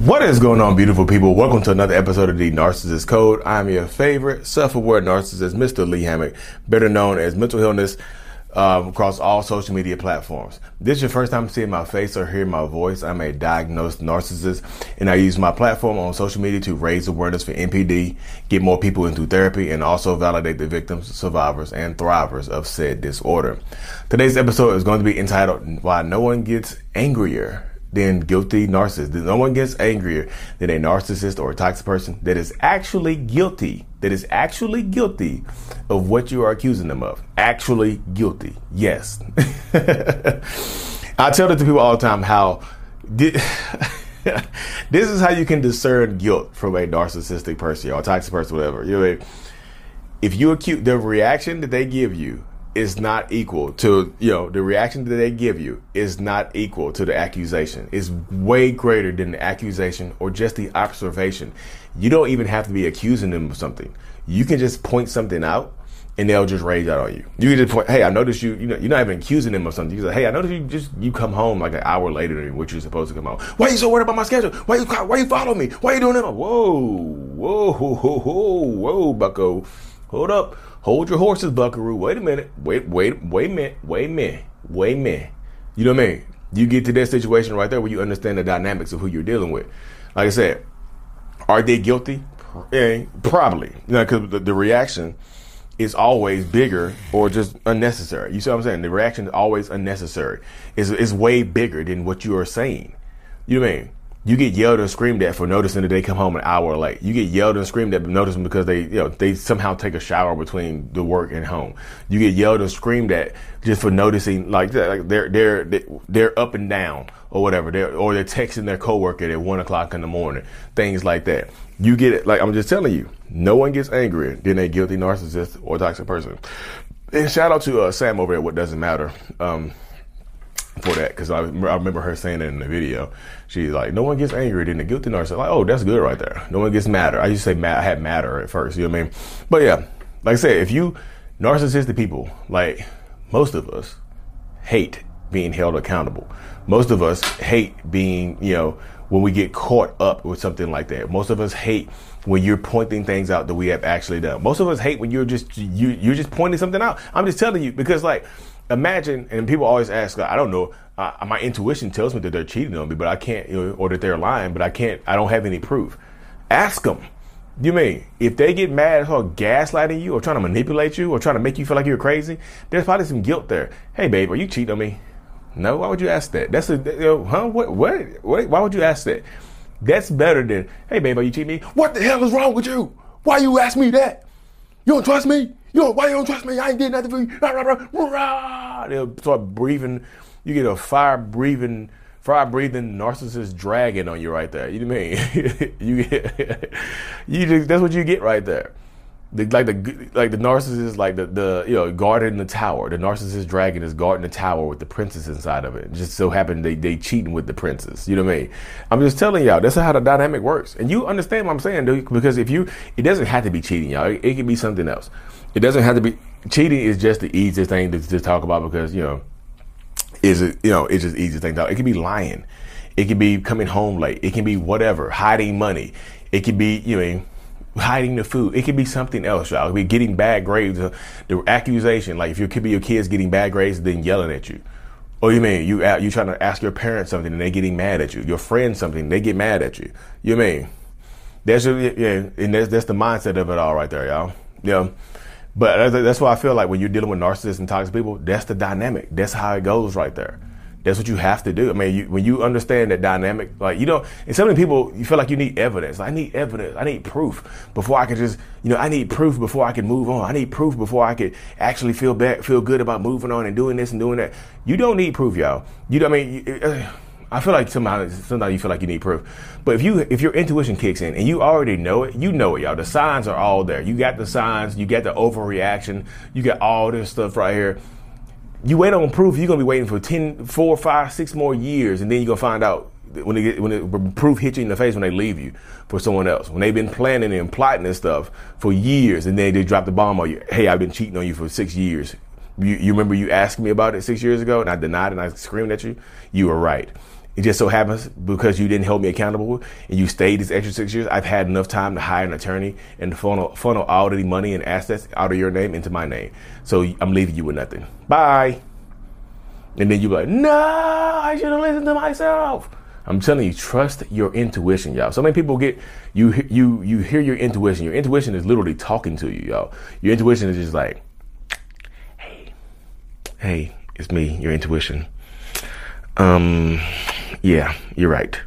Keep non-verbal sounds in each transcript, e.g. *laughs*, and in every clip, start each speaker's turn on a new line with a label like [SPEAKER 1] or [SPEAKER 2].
[SPEAKER 1] What is going on, beautiful people? Welcome to another episode of the Narcissist Code. I'm your favorite self-aware narcissist, Mr. Lee Hammock, better known as Mental Healness, um, across all social media platforms. This is your first time seeing my face or hearing my voice. I'm a diagnosed narcissist, and I use my platform on social media to raise awareness for NPD, get more people into therapy, and also validate the victims, survivors, and thrivers of said disorder. Today's episode is going to be entitled "Why No One Gets Angrier." Than guilty narcissist. No one gets angrier than a narcissist or a toxic person that is actually guilty, that is actually guilty of what you are accusing them of. Actually guilty. Yes. *laughs* I tell this to people all the time how *laughs* this is how you can discern guilt from a narcissistic person or a toxic person, whatever. You know, if you accuse the reaction that they give you is not equal to you know the reaction that they give you is not equal to the accusation. It's way greater than the accusation or just the observation. You don't even have to be accusing them of something. You can just point something out and they'll just rage out on you. You can just point hey i noticed you you know you're not even accusing them of something. You say hey i noticed you just you come home like an hour later than what you're supposed to come home. Why are you so worried about my schedule? Why you why you follow me? Why are you doing that whoa whoa whoa whoa whoa bucko hold up Hold your horses, Buckaroo. Wait a minute. Wait, wait, wait a minute. Wait a minute. Wait a minute. You know what I mean? You get to that situation right there where you understand the dynamics of who you're dealing with. Like I said, are they guilty? Yeah, probably. You know, because the, the reaction is always bigger or just unnecessary. You see what I'm saying? The reaction is always unnecessary. It's, it's way bigger than what you are saying. You know what I mean? You get yelled and screamed at for noticing that they come home an hour late. You get yelled and screamed at noticing because they, you know, they somehow take a shower between the work and home. You get yelled and screamed at just for noticing, like, like they're they're they're up and down or whatever. They're or they're texting their coworker at one o'clock in the morning. Things like that. You get it. Like I'm just telling you, no one gets angrier than a guilty narcissist or toxic person. And shout out to uh, Sam over at What Doesn't Matter. Um, for that because I, I, remember her saying it in the video. She's like, no one gets angry than the guilty narcissist. Like, oh, that's good right there. No one gets madder. I used to say mad, I had matter at first. You know what I mean? But yeah, like I said, if you narcissistic people, like most of us, hate being held accountable. Most of us hate being, you know, when we get caught up with something like that. Most of us hate when you're pointing things out that we have actually done. Most of us hate when you're just you you're just pointing something out. I'm just telling you because like imagine, and people always ask, I don't know, uh, my intuition tells me that they're cheating on me, but I can't, you know, or that they're lying, but I can't, I don't have any proof. Ask them. You mean if they get mad or gaslighting you or trying to manipulate you or trying to make you feel like you're crazy, there's probably some guilt there. Hey, babe, are you cheating on me? No, why would you ask that? That's a, you know, huh? What, what, what? Why would you ask that? That's better than, hey, babe, are you cheating me? What the hell is wrong with you? Why you ask me that? You don't trust me? Yo, why you don't trust me? I ain't did nothing for you. Rah, rah, rah, rah. They'll start breathing. You get a fire breathing, fire breathing narcissist dragon on you right there. You know what I mean? *laughs* you get, *laughs* you just, that's what you get right there. The, like the like the narcissist, like the the you know guarding the tower. The narcissist dragon is guarding the tower with the princess inside of it. it just so happened they they cheating with the princess. You know what I mean? I'm just telling y'all that's how the dynamic works, and you understand what I'm saying, dude. Because if you, it doesn't have to be cheating, y'all. It, it can be something else. It doesn't have to be cheating. Is just the easiest thing to, to talk about because you know, is it you know it's just easy thing. To talk. It can be lying. It can be coming home late. It can be whatever, hiding money. It could be you know hiding the food. It could be something else, y'all. It could be getting bad grades. Uh, the accusation, like if you could be your kids getting bad grades, then yelling at you. Or you mean you you trying to ask your parents something and they getting mad at you. Your friends something, they get mad at you. You mean that's yeah, and that's that's the mindset of it all right there, y'all. Yeah. But that's why I feel like when you're dealing with narcissists and toxic people, that's the dynamic. That's how it goes right there. That's what you have to do. I mean, you, when you understand that dynamic, like you know, and so many people, you feel like you need evidence. I need evidence. I need proof before I can just, you know, I need proof before I can move on. I need proof before I can actually feel back, feel good about moving on and doing this and doing that. You don't need proof, y'all. You know, I mean, uh, I feel like sometimes sometimes you feel like you need proof. But if you if your intuition kicks in and you already know it, you know it, y'all. The signs are all there. You got the signs, you got the overreaction, you got all this stuff right here. You wait on proof, you're gonna be waiting for 10, 4, 5, 6 more years, and then you're gonna find out when they get, when the proof hits you in the face when they leave you for someone else. When they've been planning and plotting this stuff for years, and then they drop the bomb on you. Hey, I've been cheating on you for six years. You, you remember you asked me about it six years ago, and I denied and I screamed at you. You were right. It just so happens because you didn't hold me accountable and you stayed these extra six years. I've had enough time to hire an attorney and funnel funnel all the money and assets out of your name into my name. So I'm leaving you with nothing. Bye. And then you're like, no, I should have listened to myself. I'm telling you, trust your intuition, y'all. So many people get you you you hear your intuition. Your intuition is literally talking to you, y'all. Your intuition is just like, hey, hey, it's me, your intuition. Um, yeah, you're right.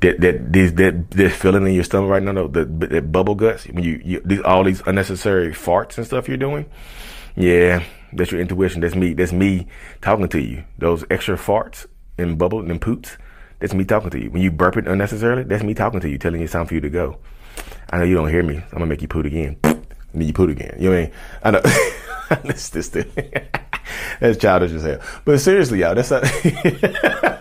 [SPEAKER 1] That that this that that feeling in your stomach right now, the, the that bubble guts when you, you these, all these unnecessary farts and stuff you're doing. Yeah, that's your intuition. That's me. That's me talking to you. Those extra farts and bubble and poops that's me talking to you. When you burp it unnecessarily, that's me talking to you, telling you it's time for you to go. I know you don't hear me. I'm gonna make you poot again. *laughs* And then you poot again. You know what I mean? I know. this, this, this. that's childish as hell. But seriously, y'all, that's not. *laughs*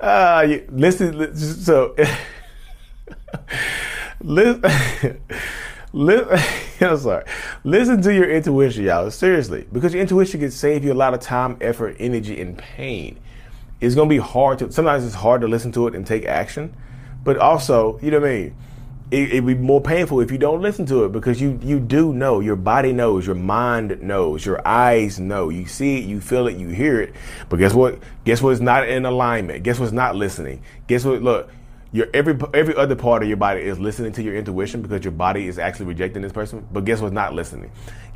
[SPEAKER 1] uh, listen, so. listen. Listen, I'm sorry. Listen to your intuition, y'all. Seriously, because your intuition can save you a lot of time, effort, energy, and pain. It's gonna be hard to. Sometimes it's hard to listen to it and take action, but also, you know what I mean. It, it'd be more painful if you don't listen to it because you you do know your body knows your mind knows your eyes know you see it you feel it you hear it but guess what guess what's not in alignment guess what's not listening guess what look your every every other part of your body is listening to your intuition because your body is actually rejecting this person. But guess what's not listening?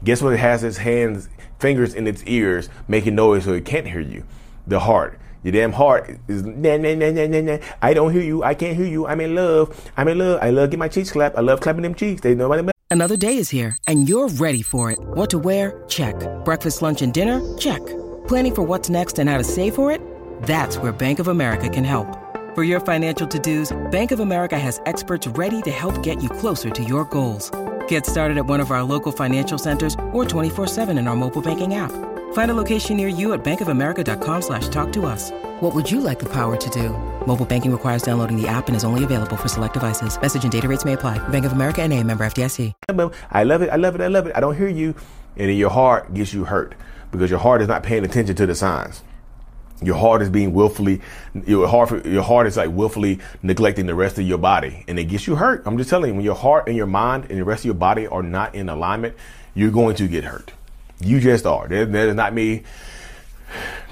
[SPEAKER 1] Guess what has its hands, fingers in its ears, making noise so it can't hear you? The heart. Your damn heart is nah, nah, nah, nah, nah, nah. I don't hear you. I can't hear you. I'm in love. I'm in love. I love get my cheeks clapped. I love clapping them cheeks. They know about
[SPEAKER 2] Another day is here and you're ready for it. What to wear? Check. Breakfast, lunch, and dinner? Check. Planning for what's next and how to save for it? That's where Bank of America can help. For your financial to-dos, Bank of America has experts ready to help get you closer to your goals. Get started at one of our local financial centers or 24-7 in our mobile banking app. Find a location near you at bankofamerica.com slash talk to us. What would you like the power to do? Mobile banking requires downloading the app and is only available for select devices. Message and data rates may apply. Bank of America and a member FDIC.
[SPEAKER 1] I love it. I love it. I love it. I don't hear you. And then your heart gets you hurt because your heart is not paying attention to the signs. Your heart is being willfully, your heart, your heart is like willfully neglecting the rest of your body, and it gets you hurt. I'm just telling you, when your heart and your mind and the rest of your body are not in alignment, you're going to get hurt. You just are. That, that is not me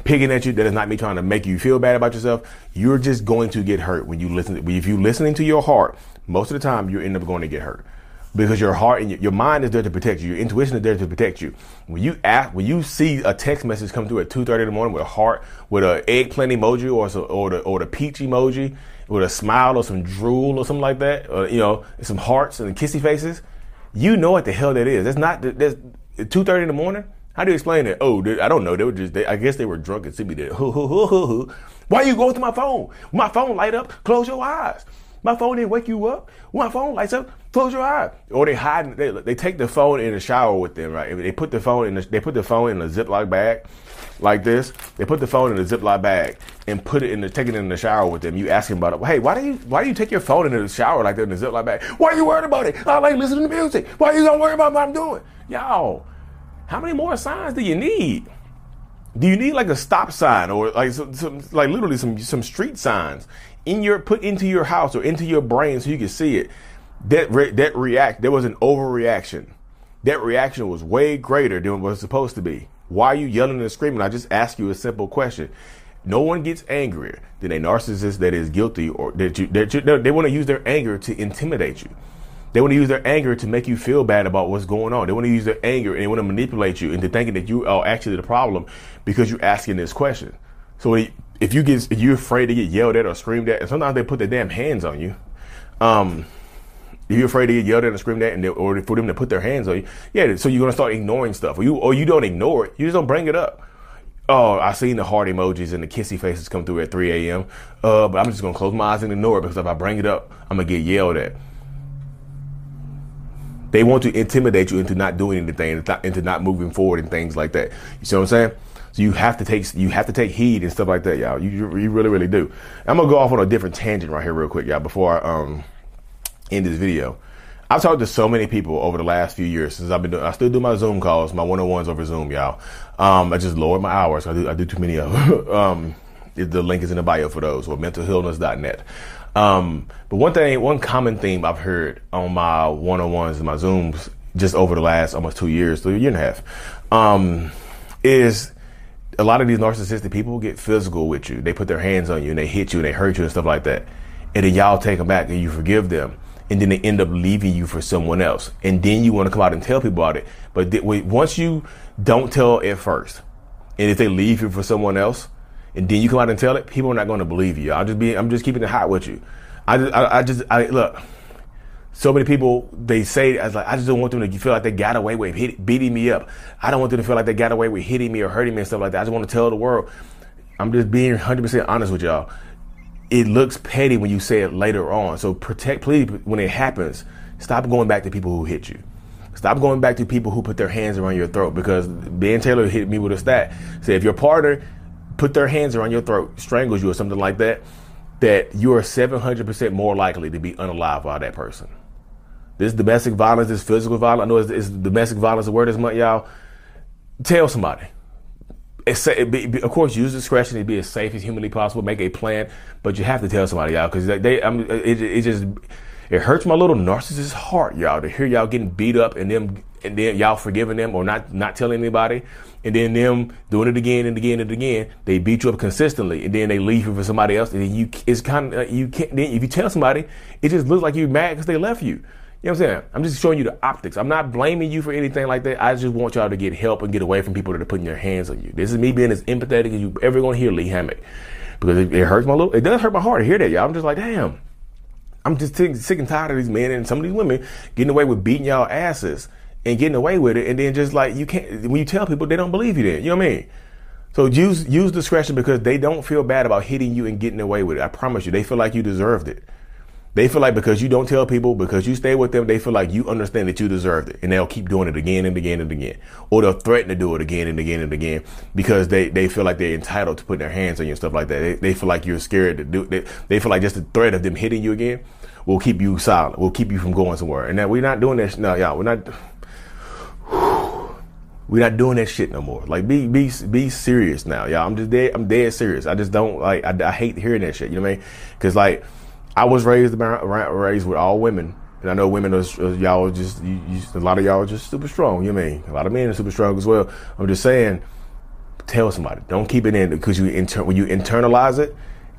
[SPEAKER 1] picking at you. That is not me trying to make you feel bad about yourself. You're just going to get hurt when you listen. If you listening to your heart, most of the time you end up going to get hurt because your heart and your, your, mind is there to protect you. Your intuition is there to protect you. When you ask, when you see a text message come through at two thirty in the morning with a heart, with an eggplant emoji or so, or the or the peach emoji, with a smile or some drool or something like that, or you know, some hearts and kissy faces, you know what the hell that is. That's not that's two thirty in the morning. How do you explain it? Oh, I don't know. They were just. They, I guess they were drunk and see me there. *laughs* Why you going to my phone? My phone light up. Close your eyes. My phone didn't wake you up. My phone lights up. Close your eyes. Or they hide. They, they take the phone in the shower with them, right? They put the phone in. The, they put the phone in a Ziploc bag, like this. They put the phone in a Ziploc bag and put it in the take it in the shower with them. You ask them about it. Hey, why do you why do you take your phone into the shower like that in a Ziploc bag? Why are you worried about it? I like listening to music. Why are you gonna worry about what I'm doing? Y'all, how many more signs do you need? Do you need like a stop sign or like some, some like literally some some street signs? in your put into your house or into your brain so you can see it. That re, that react there was an overreaction. That reaction was way greater than what was supposed to be. Why are you yelling and screaming? I just ask you a simple question. No one gets angrier than a narcissist that is guilty or that you, that you, they want to use their anger to intimidate you. They want to use their anger to make you feel bad about what's going on. They want to use their anger and they want to manipulate you into thinking that you are actually the problem because you're asking this question. So if you get if you're afraid to get yelled at or screamed at, and sometimes they put their damn hands on you. Um, you're afraid to get yelled at and screamed at, and they, or for them to put their hands on you, yeah. So you're gonna start ignoring stuff, or you or you don't ignore it. You just don't bring it up. oh, I seen the heart emojis and the kissy faces come through at 3 a.m. Uh, but I'm just gonna close my eyes and ignore it because if I bring it up, I'm gonna get yelled at. They want to intimidate you into not doing anything, into not moving forward and things like that. You see what I'm saying? So you have to take you have to take heed and stuff like that, y'all. You you really really do. I'm gonna go off on a different tangent right here, real quick, y'all. Before I um end this video, I've talked to so many people over the last few years since I've been doing. I still do my Zoom calls, my one on ones over Zoom, y'all. Um, I just lowered my hours. I do I do too many of *laughs* them. um, the link is in the bio for those or mentalhealness.net. Um, but one thing, one common theme I've heard on my one on ones and my Zooms just over the last almost two years, a year and a half, um, is a lot of these narcissistic people get physical with you. They put their hands on you and they hit you and they hurt you and stuff like that. And then y'all take them back and you forgive them. And then they end up leaving you for someone else. And then you want to come out and tell people about it. But th- once you don't tell at first, and if they leave you for someone else, and then you come out and tell it, people are not going to believe you. I'll just be, I'm just keeping it hot with you. I just, I, I just, I look so many people they say like I just don't want them to feel like they got away with hit, beating me up. I don't want them to feel like they got away with hitting me or hurting me and stuff like that. I just want to tell the world. I'm just being 100% honest with y'all. It looks petty when you say it later on. So protect, please, when it happens, stop going back to people who hit you. Stop going back to people who put their hands around your throat because Ben Taylor hit me with a stat. Say if your partner put their hands around your throat, strangles you or something like that, that you are 700% more likely to be unalive by that person. This domestic violence, this physical violence. I know it's, it's domestic violence a word as much, y'all. Tell somebody. It be, of course, use discretion to be as safe as humanly possible. Make a plan, but you have to tell somebody, y'all, because they, they I mean, it, it just it hurts my little narcissist heart, y'all, to hear y'all getting beat up and them and then y'all forgiving them or not not telling anybody, and then them doing it again and again and again. They beat you up consistently, and then they leave you for somebody else, and then you it's kind of you can't. Then if you tell somebody, it just looks like you're mad because they left you. You know what I'm saying? I'm just showing you the optics. I'm not blaming you for anything like that. I just want y'all to get help and get away from people that are putting their hands on you. This is me being as empathetic as you ever gonna hear Lee Hammock. Because it, it hurts my little, it does hurt my heart to hear that, y'all. I'm just like, damn. I'm just sick, sick and tired of these men and some of these women getting away with beating y'all asses and getting away with it. And then just like, you can't, when you tell people, they don't believe you then. You know what I mean? So use, use discretion because they don't feel bad about hitting you and getting away with it. I promise you, they feel like you deserved it. They feel like because you don't tell people, because you stay with them, they feel like you understand that you deserved it. And they'll keep doing it again and again and again. Or they'll threaten to do it again and again and again because they, they feel like they're entitled to put their hands on you and stuff like that. They, they feel like you're scared to do they, they feel like just the threat of them hitting you again will keep you silent, will keep you from going somewhere. And now we're not doing that. No, y'all, we're not. *sighs* We're not doing that shit no more. Like, be be be serious now, y'all. I'm just dead. I'm dead serious. I just don't like. I, I hate hearing that shit. You know what I mean? Because like I was raised raised with all women, and I know women are, y'all are just you, you, a lot of y'all are just super strong. You know I mean a lot of men are super strong as well. I'm just saying, tell somebody. Don't keep it in because you inter- when you internalize it,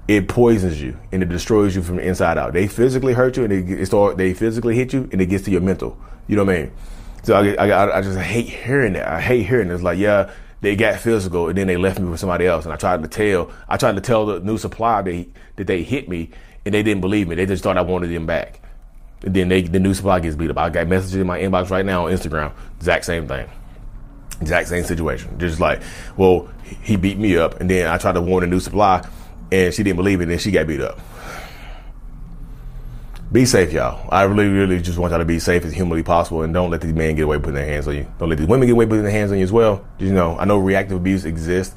[SPEAKER 1] it poisons you and it destroys you from the inside out. They physically hurt you and they start they physically hit you and it gets to your mental. You know what I mean? So I, I, I just hate hearing that. I hate hearing it. It's like yeah they got physical and then they left me with somebody else. And I tried to tell, I tried to tell the new supply that, that they hit me and they didn't believe me. They just thought I wanted them back. And then they, the new supply gets beat up. I got messages in my inbox right now on Instagram. Exact same thing. Exact same situation. Just like, well, he beat me up, and then I tried to warn the new supply, and she didn't believe it, and then she got beat up. Be safe, y'all. I really, really just want y'all to be safe as humanly possible, and don't let these men get away putting their hands on you. Don't let these women get away putting their hands on you as well. You know, I know reactive abuse exists,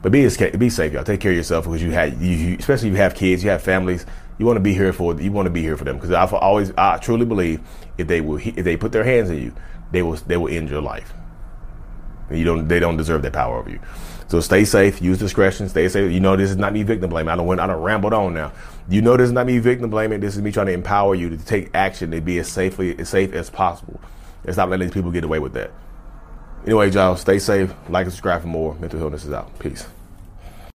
[SPEAKER 1] but be be safe, y'all. Take care of yourself because you had, you, you especially if you have kids, you have families you want to be here for you want to be here for them because I always I truly believe if they will if they put their hands on you, they will they will end your life. And you don't they don't deserve that power over you. So stay safe, use discretion, stay safe. You know this is not me victim blaming. I don't went I don't rambled on now. You know this is not me victim blaming. This is me trying to empower you to take action to be as safely as safe as possible. And stop letting these people get away with that. Anyway, y'all, stay safe, like and subscribe for more. Mental Healness is out. Peace.